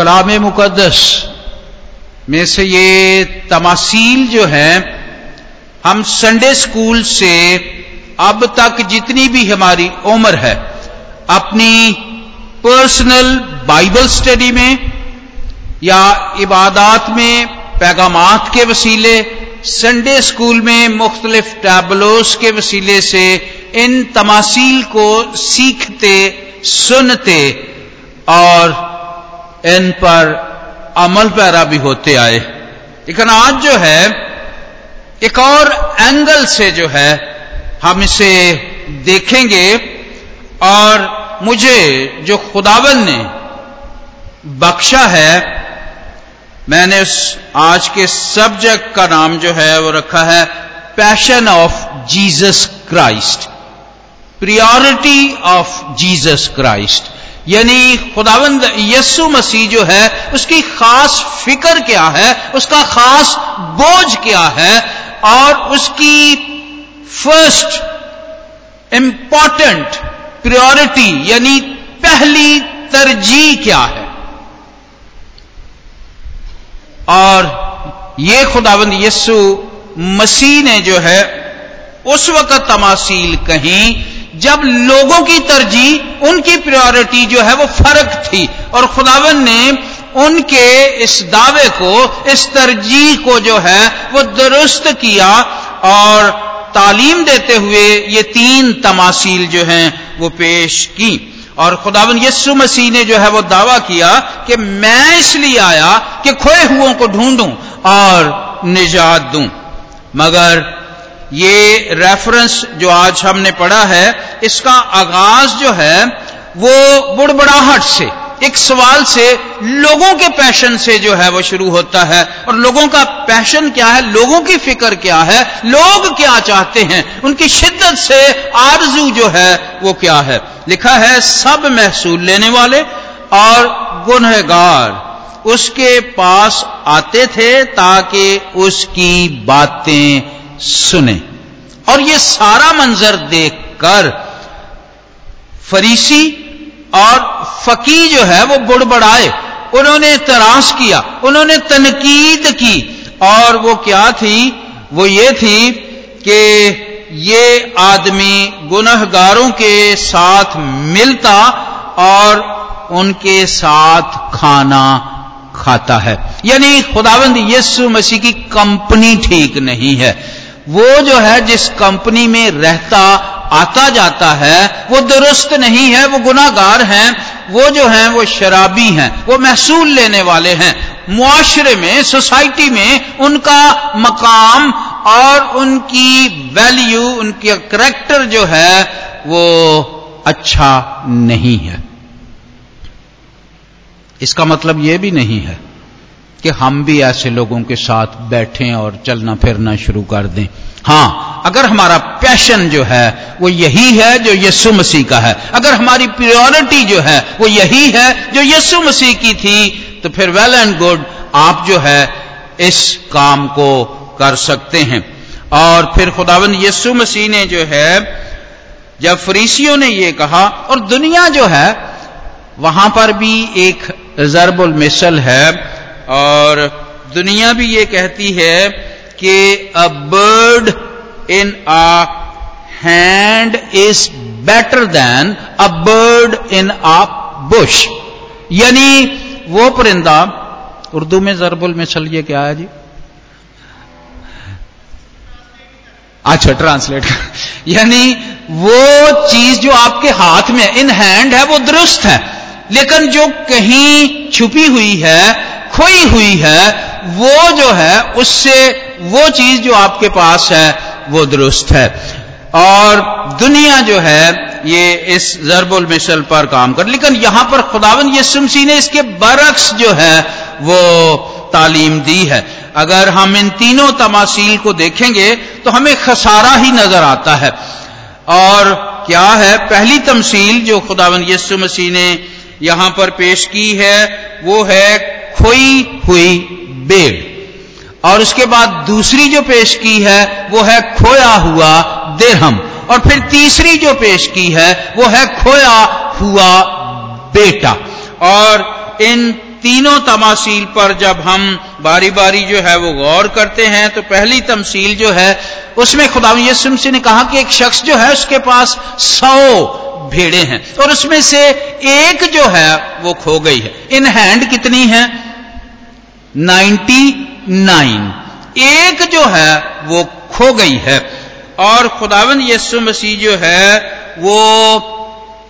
कलाम मुकदस में से ये तमासील जो है, हम संडे स्कूल से अब तक जितनी भी हमारी उम्र है, अपनी पर्सनल बाइबल स्टडी में या इबादात में, पैगामात के वसीले संडे स्कूल में मुख्तलिफ़ टैबलोस के वसीले से इन तमासील को सीखते, सुनते और इन पर अमल पैरा भी होते आए। लेकिन आज जो है, एक और एंगल से जो है, हम इसे देखेंगे और मुझे जो खुदावन ने बख्शा है, मैंने उस आज के सब्जेक्ट का नाम जो है, वो रखा है passion of Jesus Christ priority of Jesus Christ यानी खुदावंद यस्सु मसीह जो है, उसकी खास फ़िक्र क्या है, उसका खास बोझ क्या है, और उसकी फ़र्स्ट इंपॉर्टेंट प्रायोरिटी यानी पहली तरजीह क्या है। और ये खुदावंद यस्सु मसीह ने जो है, उस वक्त तमासील कहीं जब लोगों की तरजीह, उनकी प्रायोरिटी जो है वो फ़र्क थी। और खुदावन ने उनके इस दावे को, इस तरजीह को जो है वो दुरुस्त किया और तालीम देते हुए ये तीन तमासील जो हैं वो पेश की। और खुदावन यस्सु मसीह ने जो है वो दावा किया कि मैं इसलिए आया कि खोए हुओं को ढूंढूं और निजात दूँ। मगर ये रेफरेंस जो आज हमने पढ़ा है, इसका आगाज़ जो है, वो बुड़बड़ाहट से, एक सवाल से लोगों के पैशन से जो है वो शुरू होता है। और लोगों का पैशन क्या है? लोगों की फ़िक्र क्या है? लोग क्या चाहते हैं? उनकी शिद्दत से आरज़ू जो है वो क्या है? लिखा है, सब महसूल लेने वाले और गुनहगार उसके पास आते थे ताकि उसकी बातें सुने। और ये सारा मंजर देखकर फरीसी और फकी जो है वो बुड़बड़ाए उन्होंने तराश किया, उन्होंने तनकीद की। और वो क्या थी? वो ये थी कि ये आदमी गुनहगारों के साथ मिलता और उनके साथ खाना खाता है। यानी खुदावंद यीशु मसीह की कंपनी ठीक नहीं है। वो जो है जिस कंपनी में रहता, आता जाता है, वो दुरुस्त नहीं है, वो गुनागार हैं, वो जो हैं, वो शराबी हैं, वो महसूल लेने वाले हैं। मुआशरे में, सोसाइटी में उनका मकाम और उनकी वैल्यू, उनका करेक्टर जो है, वो अच्छा नहीं है। इसका मतलब यह भी नहीं है कि हम भी ऐसे लोगों के साथ बैठें और चलना फिरना शुरू कर दें। हाँ, अगर हमारा पैशन जो है, वो यही है जो यस्सु मसीह का है। अगर हमारी प्रियोरिटी जो है, वो यही है जो यस्सु मसीह की थी तो फिर वेल एंड गुड आप जो है, इस काम को कर सकते हैं। और फिर खुदावन यस्सु मसीह ने जो है, जब फरीसियों ने ये कहा, और दुनिया जो है, वहाँ पर भी एक जरबुल मिसल है और दुनिया भी ये कहती है कि a bird in a hand is better than a bird in a bush यानी वो परिंदा उर्दू में जरबुल मिसल ये क्या है जी? अच्छा ट्रांसलेट यानी वो चीज़ जो आपके हाथ में इन हैंड है, वो दुरुस्त है। लेकिन जो कहीं छुपी हुई है खोई हुई है, वो जो है, उससे वो चीज़ जो आपके पास है, वो दुरुस्त है। और दुनिया जो है, ये इस जरबुल मिसल पर काम कर, लेकिन यहाँ पर खुदावन यसुमसी ने इसके बरक्स जो है, वो तालीम दी है। अगर हम इन तीनों तमासील को देखेंगे तो हमें खसारा ही नज़र आता है। और क्या है, पहली तमसील जो खुदावन यसु मसीह ने यहाँ पर पेश की है, वो है खोई हुई बेड़ और उसके बाद दूसरी जो पेश की है, वो है खोया हुआ देरहम। और फिर तीसरी जो पेश की है, वो है खोया हुआ बेटा। और इन तीनों तमासील पर जब हम बारी बारी जो है, वो गौर करते हैं तो पहली तमसील जो है, उसमें खुदा यसुमसी ने कहा कि एक शख्स जो है, उसके पास सौ भेड़े हैं। और उसमें से एक जो है, वो खो गई है। इन हैंड कितनी है? Ninety nine. एक जो है, वो खो गई है। और खुदावन यसु मसीह जो है, वो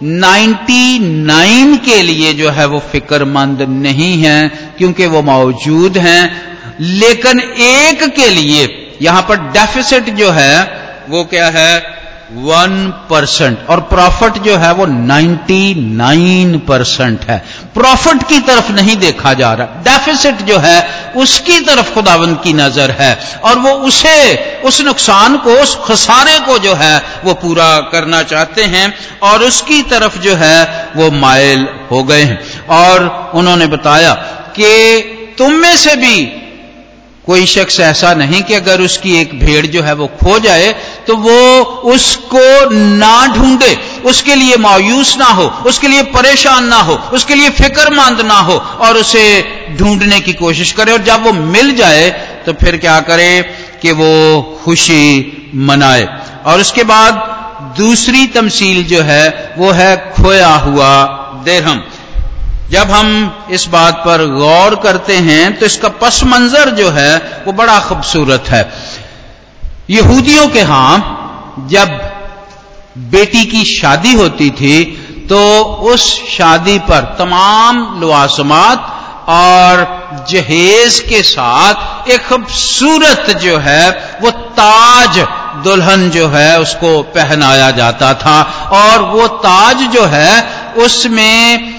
99 के लिए जो है, वो फिक्रमंद नहीं है, क्योंकि वो मौजूद हैं। लेकिन एक के लिए, यहाँ पर डेफिसिट जो है, वो क्या है? वन परसेंट और प्रॉफिट जो है वो नाइन्टी नाइन परसेंट है। प्रॉफिट की तरफ़ नहीं देखा जा रहा। डेफिसिट जो है, उसकी तरफ़ खुदावंद की नज़र है और वो उसे, उस नुकसान को, उस खसारे को जो है, वो पूरा करना चाहते हैं और उसकी तरफ़ जो है, वो मायल हो गए हैं। और उन्होंने बताया कि तुम में से भी कोई शख्स ऐसा नहीं कि अगर उसकी एक भेड़ जो है वो खो जाए तो वो उसको ना ढूंढे। उसके लिए मायूस ना हो, उसके लिए परेशान ना हो, उसके लिए फिक्रमंद ना हो और उसे ढूँढने की कोशिश करे और जब वो मिल जाए तो फिर क्या करे कि वो खुशी मनाए। और उसके बाद दूसरी तमसील जो है, वो है खोया हुआ देरहम जब हम इस बात पर गौर करते हैं तो इसका पस मंजर जो है, वो बड़ा खूबसूरत है। यहूदियों के यहाँ जब बेटी की शादी होती थी तो उस शादी पर तमाम लवासमात और जहेज के साथ एक खूबसूरत जो है, वो ताज दुल्हन जो है, उसको पहनाया जाता था। और वो ताज जो है, उसमें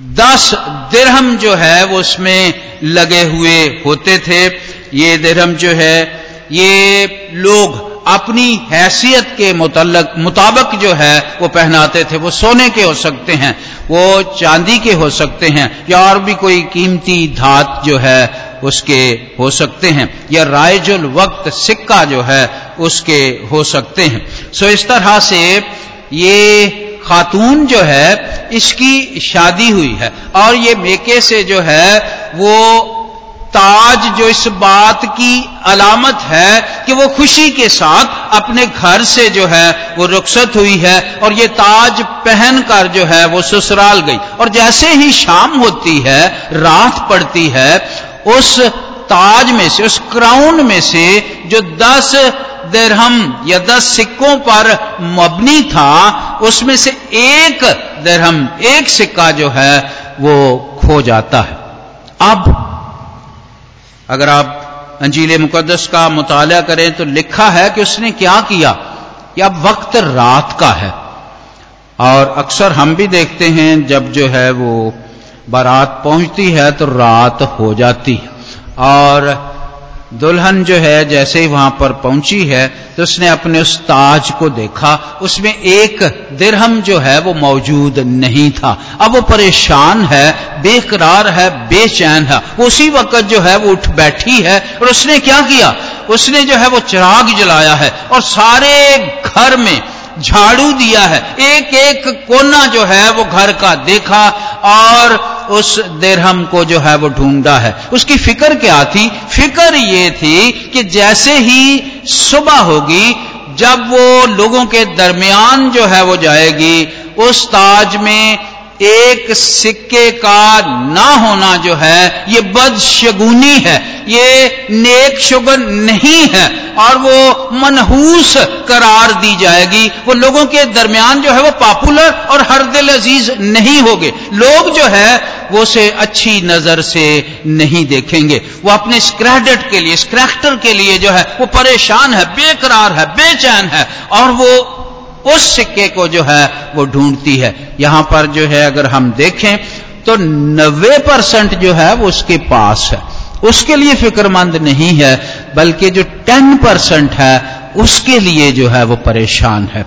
दस दिरहम जो है, वो उसमें लगे हुए होते थे। ये दिरहम जो है ये लोग अपनी हैसियत के मुतलक मुताबिक जो है, वो पहनाते थे, वो सोने के हो सकते हैं, वो चांदी के हो सकते हैं, या और भी कोई कीमती धात जो है, उसके हो सकते हैं, या रायजुल वक्त सिक्का जो है, उसके हो सकते हैं। सो इस तरह से ये खातून जो है, इसकी शादी हुई है, और ये मेके से जो है, वो ताज जो इस बात की अलामत है कि वो खुशी के साथ अपने घर से जो है वो रुखसत हुई है और ये ताज पहनकर जो है वो ससुराल गई। और जैसे ही शाम होती है, रात पड़ती है, उस ताज में से, उस क्राउन में से जो दस दरहम या दस सिक्कों पर मबनी था, उसमें से एक दरहम, एक सिक्का जो है वो खो जाता है। अब अगर आप अंजील मुकदस का मुताला करें तो लिखा है कि उसने क्या किया? कि अब वक्त रात का है। और अक्सर हम भी देखते हैं, जब जो है वो बारात पहुँचती है तो रात हो जाती है। और दुल्हन जो है, जैसे ही वहाँ पर पहुँची है तो उसने अपने उस ताज को देखा। उसमें एक दिरहम जो है, वो मौजूद नहीं था। अब वो परेशान है, बेकरार है, बेचैन है। उसी वक्त जो है, वो उठ बैठी है और उसने क्या किया? उसने जो है, वो चिराग जलाया है और सारे घर में झाड़ू दिया है। एक एक कोना जो है, वो घर का देखा और उस देरहम को जो है वो ढूंढा है। उसकी फ़िक्र क्या थी? फ़िक्र ये थी कि जैसे ही सुबह होगी, जब वो लोगों के दरमियान जो है वो जाएगी, उस ताज में एक सिक्के का ना होना जो है, ये बदशगुनी है। ये नेक शुगन नहीं है और वो मनहूस करार दी जाएगी। वो लोगों के दरमियान जो है वो पॉपुलर और हर दिल अज़ीज़ नहीं होंगे। लोग जो है वो से अच्छी नज़र से नहीं देखेंगे। वो अपने स्क्रैडेट के लिए स्क्रैक्टर के लिए जो है, वो परेशान है, बेकरार है, बेचैन है और वो उस सिक्के को जो है, वो ढूंढती है। यहाँ पर जो है, अगर हम देखें तो नब्बे परसेंट जो है, वो उसके पास है। उसके लिए फिक्रमंद नहीं है, बल्कि जो टेन परसेंट है, उसके लिए जो है, वो परेशान है।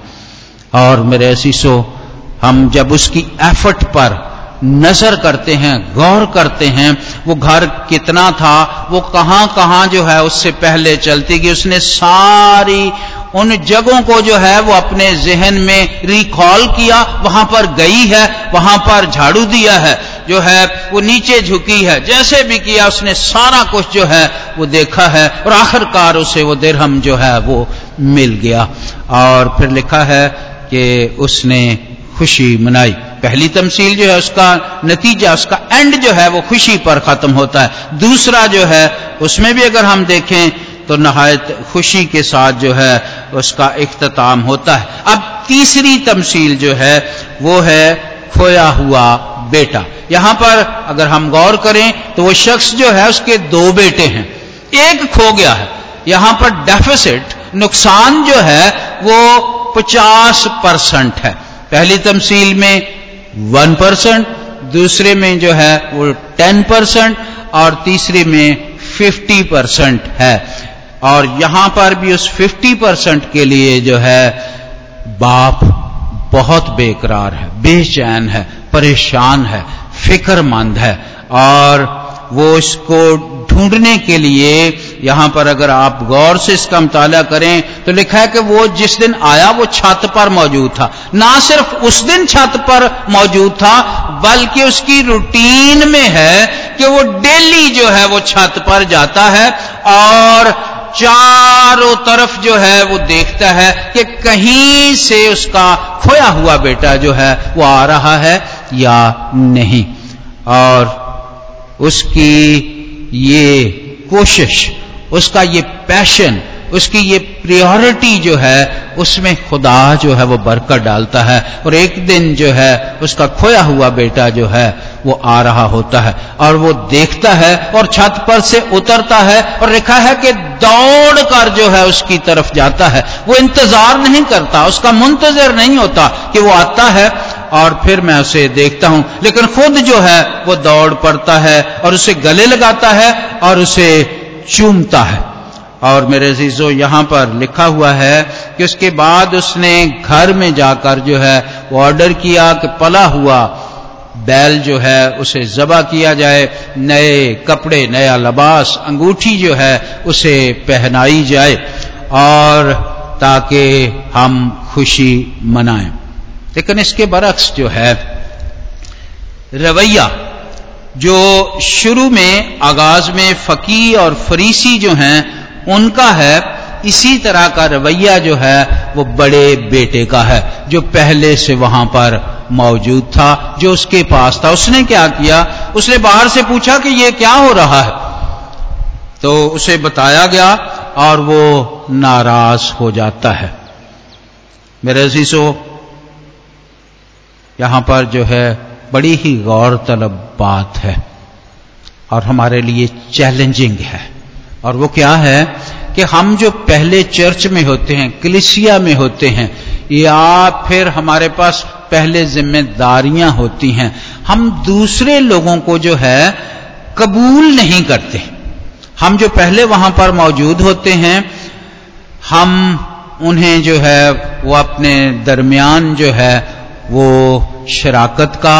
और मेरे ऐसी सो, हम जब उसकी एफर्ट पर नज़र करते हैं, गौर करते हैं, वो घर कितना था, वो कहाँ कहाँ जो है उससे पहले चलती गई, उसने सारी उन जगहों को जो है वो अपने जहन में रिकॉल किया, वहाँ पर गई है, वहाँ पर झाड़ू दिया है, जो है वो नीचे झुकी है, जैसे भी किया उसने सारा कुछ जो है वो देखा है, और आखिरकार उसे वो दिरहम जो है वो मिल गया। और फिर लिखा है कि उसने खुशी मनाई। पहली तमसील जो है, उसका नतीजा, उसका एंड जो है, वो खुशी पर ख़त्म होता है। दूसरा जो है, उसमें भी अगर हम देखें तो नहायत खुशी के साथ जो है, उसका अख्ताम होता है। अब तीसरी तमसील जो है, वो है खोया हुआ बेटा। यहाँ पर अगर हम गौर करें तो वो शख्स जो है, उसके दो बेटे हैं। एक खो गया है। यहाँ पर डेफिसिट नुकसान जो है, वो 50 परसेंट है। पहली तमसील में वन परसेंट, दूसरे में जो है वो टेन परसेंट और तीसरे में फिफ्टी परसेंट है। और यहाँ पर भी उस फिफ्टी परसेंट के लिए जो है बाप बहुत बेकरार है, बेचैन है, परेशान है, फिक्रमंद है और वो इसको ढूँढने के लिए यहाँ पर अगर आप गौर से इसका मुताला करें तो लिखा है कि वो जिस दिन आया, वो छत पर मौजूद था। ना सिर्फ़ उस दिन छत पर मौजूद था, बल्कि उसकी रूटीन में है कि वो डेली जो है, वो छत पर जाता है और चारों तरफ़ जो है, वो देखता है कि कहीं से उसका खोया हुआ बेटा जो है, वो आ रहा है या नहीं। और उसकी ये कोशिश उसका ये पैशन उसकी ये प्रियोरिटी जो है, उसमें खुदा जो है वो बरकत डालता है। और एक दिन जो है, उसका खोया हुआ बेटा जो है, वो आ रहा होता है और वो देखता है और छत पर से उतरता है और लिखा है कि दौड़ कर जो है उसकी तरफ़ जाता है। वो इंतज़ार नहीं करता, उसका मुंतजर नहीं होता कि वो आता है और फिर मैं उसे देखता हूँ। लेकिन खुद जो है, वो दौड़ पड़ता है और उसे गले लगाता है और उसे चूमता है। और मेरे जीजो यहाँ पर लिखा हुआ है कि उसके बाद उसने घर में जाकर जो है, वो ऑर्डर किया कि पला हुआ बैल जो है, उसे जबा किया जाए, नए कपड़े, नया लबास, अंगूठी जो है, उसे पहनाई जाए और ताकि हम खुशी मनाएँ। लेकिन इसके बरक्स जो है, रवैया जो शुरू में आगाज़ में फकी और फरीसी जो हैं, उनका है, इसी तरह का रवैया जो है, वो बड़े बेटे का है, जो पहले से वहाँ पर मौजूद था, जो उसके पास था। उसने क्या किया? उसने बाहर से पूछा कि ये क्या हो रहा है? तो उसे बताया गया और वो नाराज़ हो जाता है। मेरे अजीजों, यहाँ पर जो है बड़ी ही गौरतलब बात है और हमारे लिए चैलेंजिंग है। और वो क्या है कि हम जो पहले चर्च में होते हैं कलिसिया में होते हैं, या फिर हमारे पास पहले जिम्मेदारियाँ होती हैं, हम दूसरे लोगों को जो है कबूल नहीं करते। हम जो पहले वहाँ पर मौजूद होते हैं, हम उन्हें जो है, वो अपने दरमियान जो है, वो शराकत का,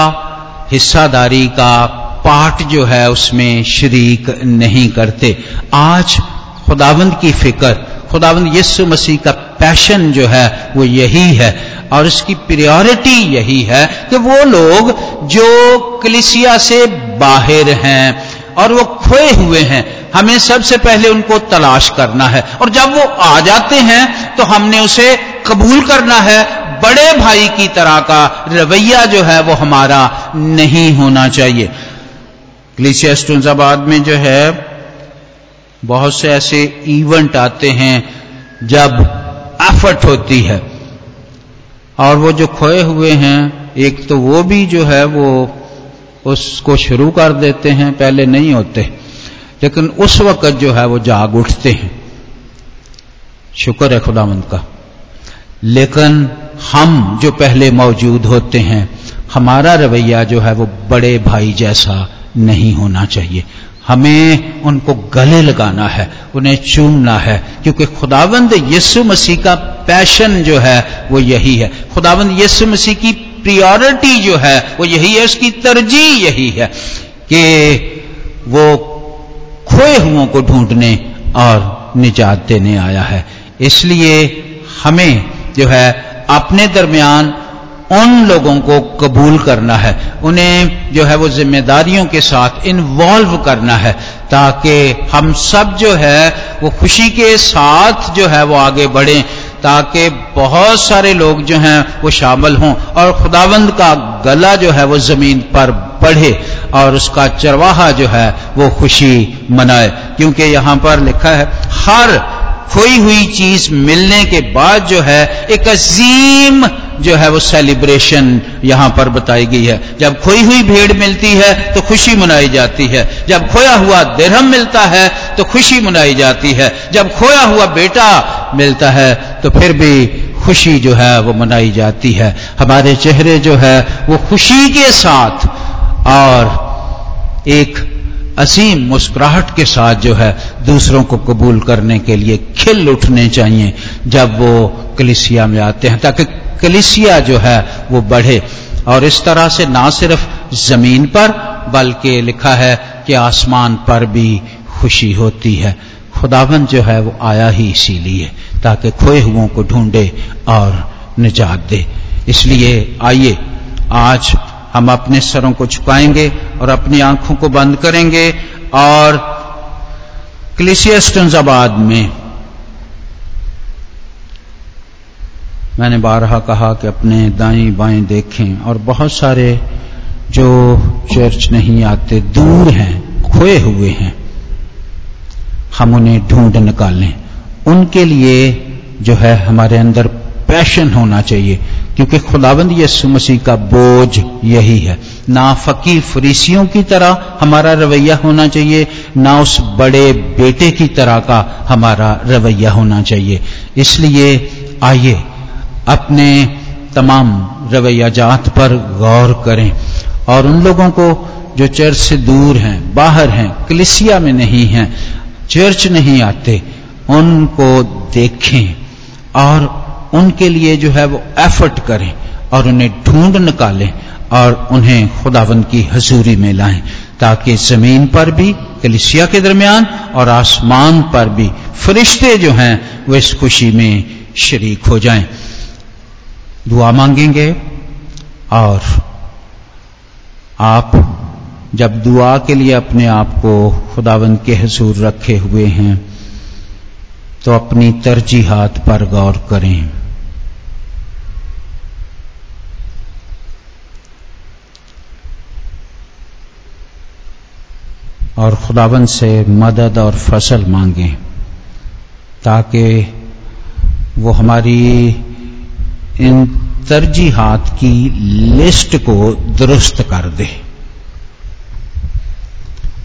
हिस्सादारी का पाठ जो है उसमें शरीक नहीं करते। आज खुदावंद की फ़िक्र, खुदावंद यीशु मसीह का पैशन जो है वो यही है और इसकी प्रायोरिटी यही है कि वो लोग जो कलिसिया से बाहर हैं और वो खोए हुए हैं, हमें सबसे पहले उनको तलाश करना है। और जब वो आ जाते हैं तो हमने उसे कबूल करना है बड़े भाई की तरह का रवैया जो है वो हमारा नहीं होना चाहिए। क्लिसिया में जो है, बहुत से ऐसे इवेंट आते हैं जब एफर्ट होती है। और वो जो खोए हुए हैं, एक तो वो भी जो है वो उसको शुरू कर देते हैं, पहले नहीं होते। लेकिन उस वक्त जो है वो जाग उठते हैं। शुक्र है खुदामंद का। लेकिन हम जो पहले मौजूद होते हैं, हमारा रवैया जो है वो बड़े भाई जैसा नहीं होना चाहिए। हमें उनको गले लगाना है, उन्हें चूमना है, क्योंकि खुदावंद यीशु मसीह का पैशन जो है वो यही है। खुदावंद यीशु मसीह की प्रियोरिटी जो है वो यही है, उसकी तरजीह यही है कि वो खोए हुओं को ढूँढने और निजात देने आया है। इसलिए हमें जो है, अपने दरमियान उन लोगों को कबूल करना है। उन्हें जो है वो जिम्मेदारियों के साथ इन्वॉल्व करना है, ताकि हम सब जो है, वो खुशी के साथ जो है वो आगे बढ़ें, ताकि बहुत सारे लोग जो हैं, वो शामिल हों और खुदावंद का गला जो है वो ज़मीन पर बढ़े और उसका चरवाहा जो है, वो खुशी मनाए। क्योंकि यहाँ पर लिखा है, हर खोई हुई चीज़ मिलने के बाद जो है, एक अजीम जो है वो सेलिब्रेशन यहाँ पर बताई गई है। जब खोई हुई भेड़ मिलती है तो खुशी मनाई जाती है। जब खोया हुआ दिरहम मिलता है तो खुशी मनाई जाती है। जब खोया हुआ बेटा मिलता है तो फिर भी खुशी जो है वो मनाई जाती है। हमारे चेहरे जो है, वो खुशी के साथ और एक असीम मुस्कुराहट के साथ जो है दूसरों को कबूल करने के लिए खिल उठने चाहिए जब वो कलिसिया में आते हैं, ताकि कलिसिया जो है वो बढ़े। और इस तरह से ना सिर्फ़ ज़मीन पर, बल्कि लिखा है कि आसमान पर भी खुशी होती है। खुदावन जो है वो आया ही इसीलिए, ताकि खोए हुओं को ढूंढे और निजात दे। इसलिए आइए, आज हम अपने सरों को छुपाएँगे और अपनी आँखों को बंद करेंगे और क्लिसियस्टनजाबाद में मैंने बारहा कहा कि अपने दाएँ बाएँ देखें और बहुत सारे जो चर्च नहीं आते, दूर हैं, खोए हुए हैं, हम उन्हें ढूंढ निकालें। उनके लिए जो है हमारे अंदर पैशन होना चाहिए क्योंकि खुदाबंद यसु मसीह का बोझ यही है। ना फकी फरीसियों की तरह हमारा रवैया होना चाहिए, ना उस बड़े बेटे की तरह का हमारा रवैया होना चाहिए। इसलिए आइए अपने तमाम रवैया जात पर गौर करें और उन लोगों को जो चर्च से दूर हैं, बाहर हैं, कलिसिया में नहीं हैं, चर्च नहीं आते, उनको देखें और उनके लिए जो है वो एफर्ट करें और उन्हें ढूंढ निकालें और उन्हें खुदावन की हजूरी में लाएँ, ताकि ज़मीन पर भी, कलिसिया के दरमियान और आसमान पर भी फरिश्ते जो हैं, वो इस खुशी में शरीक हो जाएँ। दुआ मांगेंगे और आप जब दुआ के लिए अपने आप को खुदावंद के हजूर रखे हुए हैं तो अपनी तरजीहात पर गौर करें। और खुदावन से मदद और फ़सल मांगें, ताकि वो हमारी इन तरजीहात की लिस्ट को दुरुस्त कर दे।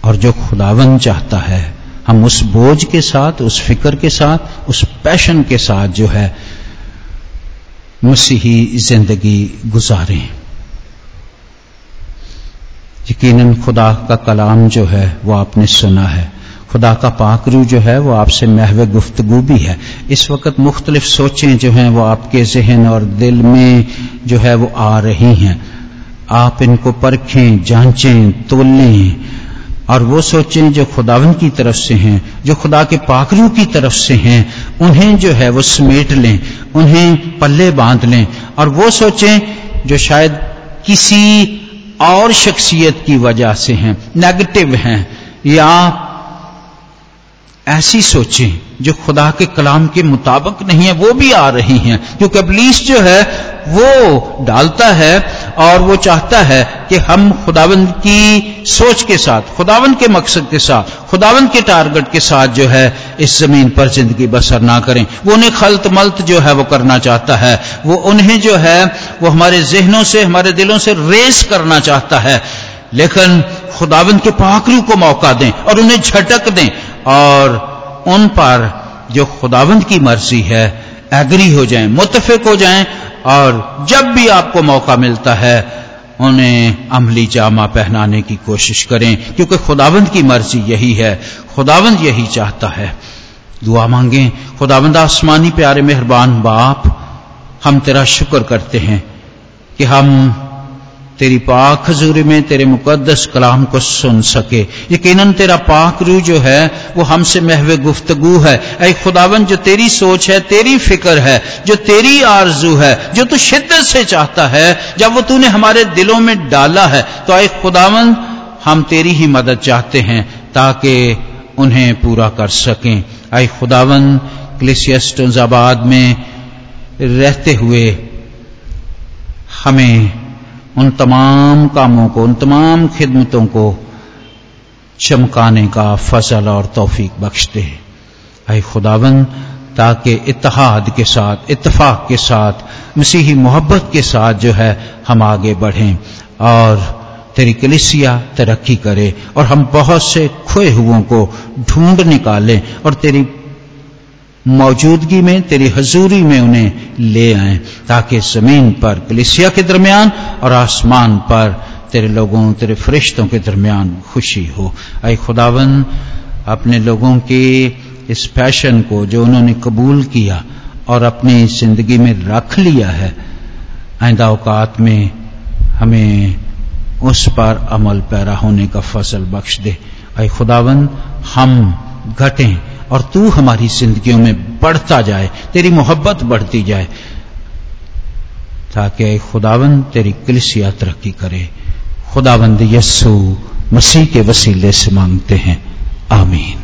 और जो खुदावन चाहता है, हम उस बोझ के साथ, उस फ़िक्र के साथ, उस पैशन के साथ जो है, मसीही ज़िंदगी गुजारें। यकीनन खुदा का कलाम जो है, वो आपने सुना है। खुदा का पाकरू जो है, वो आपसे महव गुफ्तगु भी है। इस वक्त मुख्तलिफ़ सोचें जो हैं, वो आपके जहन और दिल में जो है, वो आ रही हैं। आप इनको परखें, जांचें, तोलें। और वो सोचें जो खुदावन की तरफ़ से हैं, जो खुदा के पाकरू की तरफ़ से हैं, उन्हें जो है, वो समेट लें, उन्हें पल्ले बाँध लें। और वो सोचें जो शायद किसी और शख्सियत की वजह से हैं नेगेटिव हैं। या ऐसी सोचें जो खुदा के कलाम के मुताबिक नहीं है, वो भी आ रही हैं। क्योंकि अबलीस जो है, वो डालता है और वो चाहता है कि हम खुदावंद की सोच के साथ खुदावंद के मकसद के साथ खुदावंद के टारगेट के साथ जो है इस ज़मीन पर ज़िंदगी बसर ना करें। वो उन्हें खलत मल्त जो है वो करना चाहता है। वो उन्हें जो है, वो हमारे जहनों से, हमारे दिलों से रेस करना चाहता है। लेकिन खुदावंद के पाखरू को मौका दें और उन्हें झटक दें और उन पर जो खुदावंद की मर्ज़ी है, एग्री हो जाएँ मुतफिक हो जाएँ और जब भी आपको मौका मिलता है, उन्हें अमली जामा पहनाने की कोशिश करें, क्योंकि खुदावंद की मर्ज़ी यही है। खुदावंद यही चाहता है। दुआ मांगें खुदावंद आसमानी प्यारे मेहरबान बाप, हम तेरा शुक्र करते हैं कि हम तेरी पाक हजूरी में तेरे मुकद्दस कलाम को सुन सके। यकीनन तेरा पाक रू जो है, वो हमसे महव गुफ्तगु है। ऐ खुदावन, जो तेरी सोच है, तेरी फ़िक्र है, जो तेरी आरज़ू है, जो तू शिद्दत से चाहता है, जब वो तूने हमारे दिलों में डाला है तो ऐ खुदावन, हम तेरी ही मदद चाहते हैं, ताकि उन्हें पूरा कर सकें। ऐ खुदावन क्लिसियस्टोजाबाद में रहते हुए हमें उन तमाम कामों को, उन तमाम खिदमतों को चमकाने का फ़सल और तौफीक बख्शते हैं। आए खुदावन ताकि इतिहाद के साथ इतफाक के साथ, मसीही मोहब्बत के साथ जो है, हम आगे बढ़ें और तेरी कलिसिया तरक्की करे और हम बहुत से खोए हुओं को ढूंढ निकालें और तेरी मौजूदगी में, तेरी हजूरी में उन्हें ले आए, ताकि ज़मीन पर कलिसिया के दरमियान और आसमान पर तेरे लोगों, तेरे फरिश्तों के दरमियान खुशी हो। अय खुदावन, अपने लोगों के इस पैशन को जो उन्होंने कबूल किया और अपनी ज़िंदगी में रख लिया है, आइंदा अवकात में हमें उस पर अमल पैरा होने का फ़सल बख्श दे। अय खुदावन, हम घटें और तू हमारी जिंदगियों में बढ़ता जाए, तेरी मोहब्बत बढ़ती जाए। ताकि खुदावन तेरी कलिसिया तरक्की करे। खुदाबंद यस्सु मसीह के वसीले से मांगते हैं। आमीन।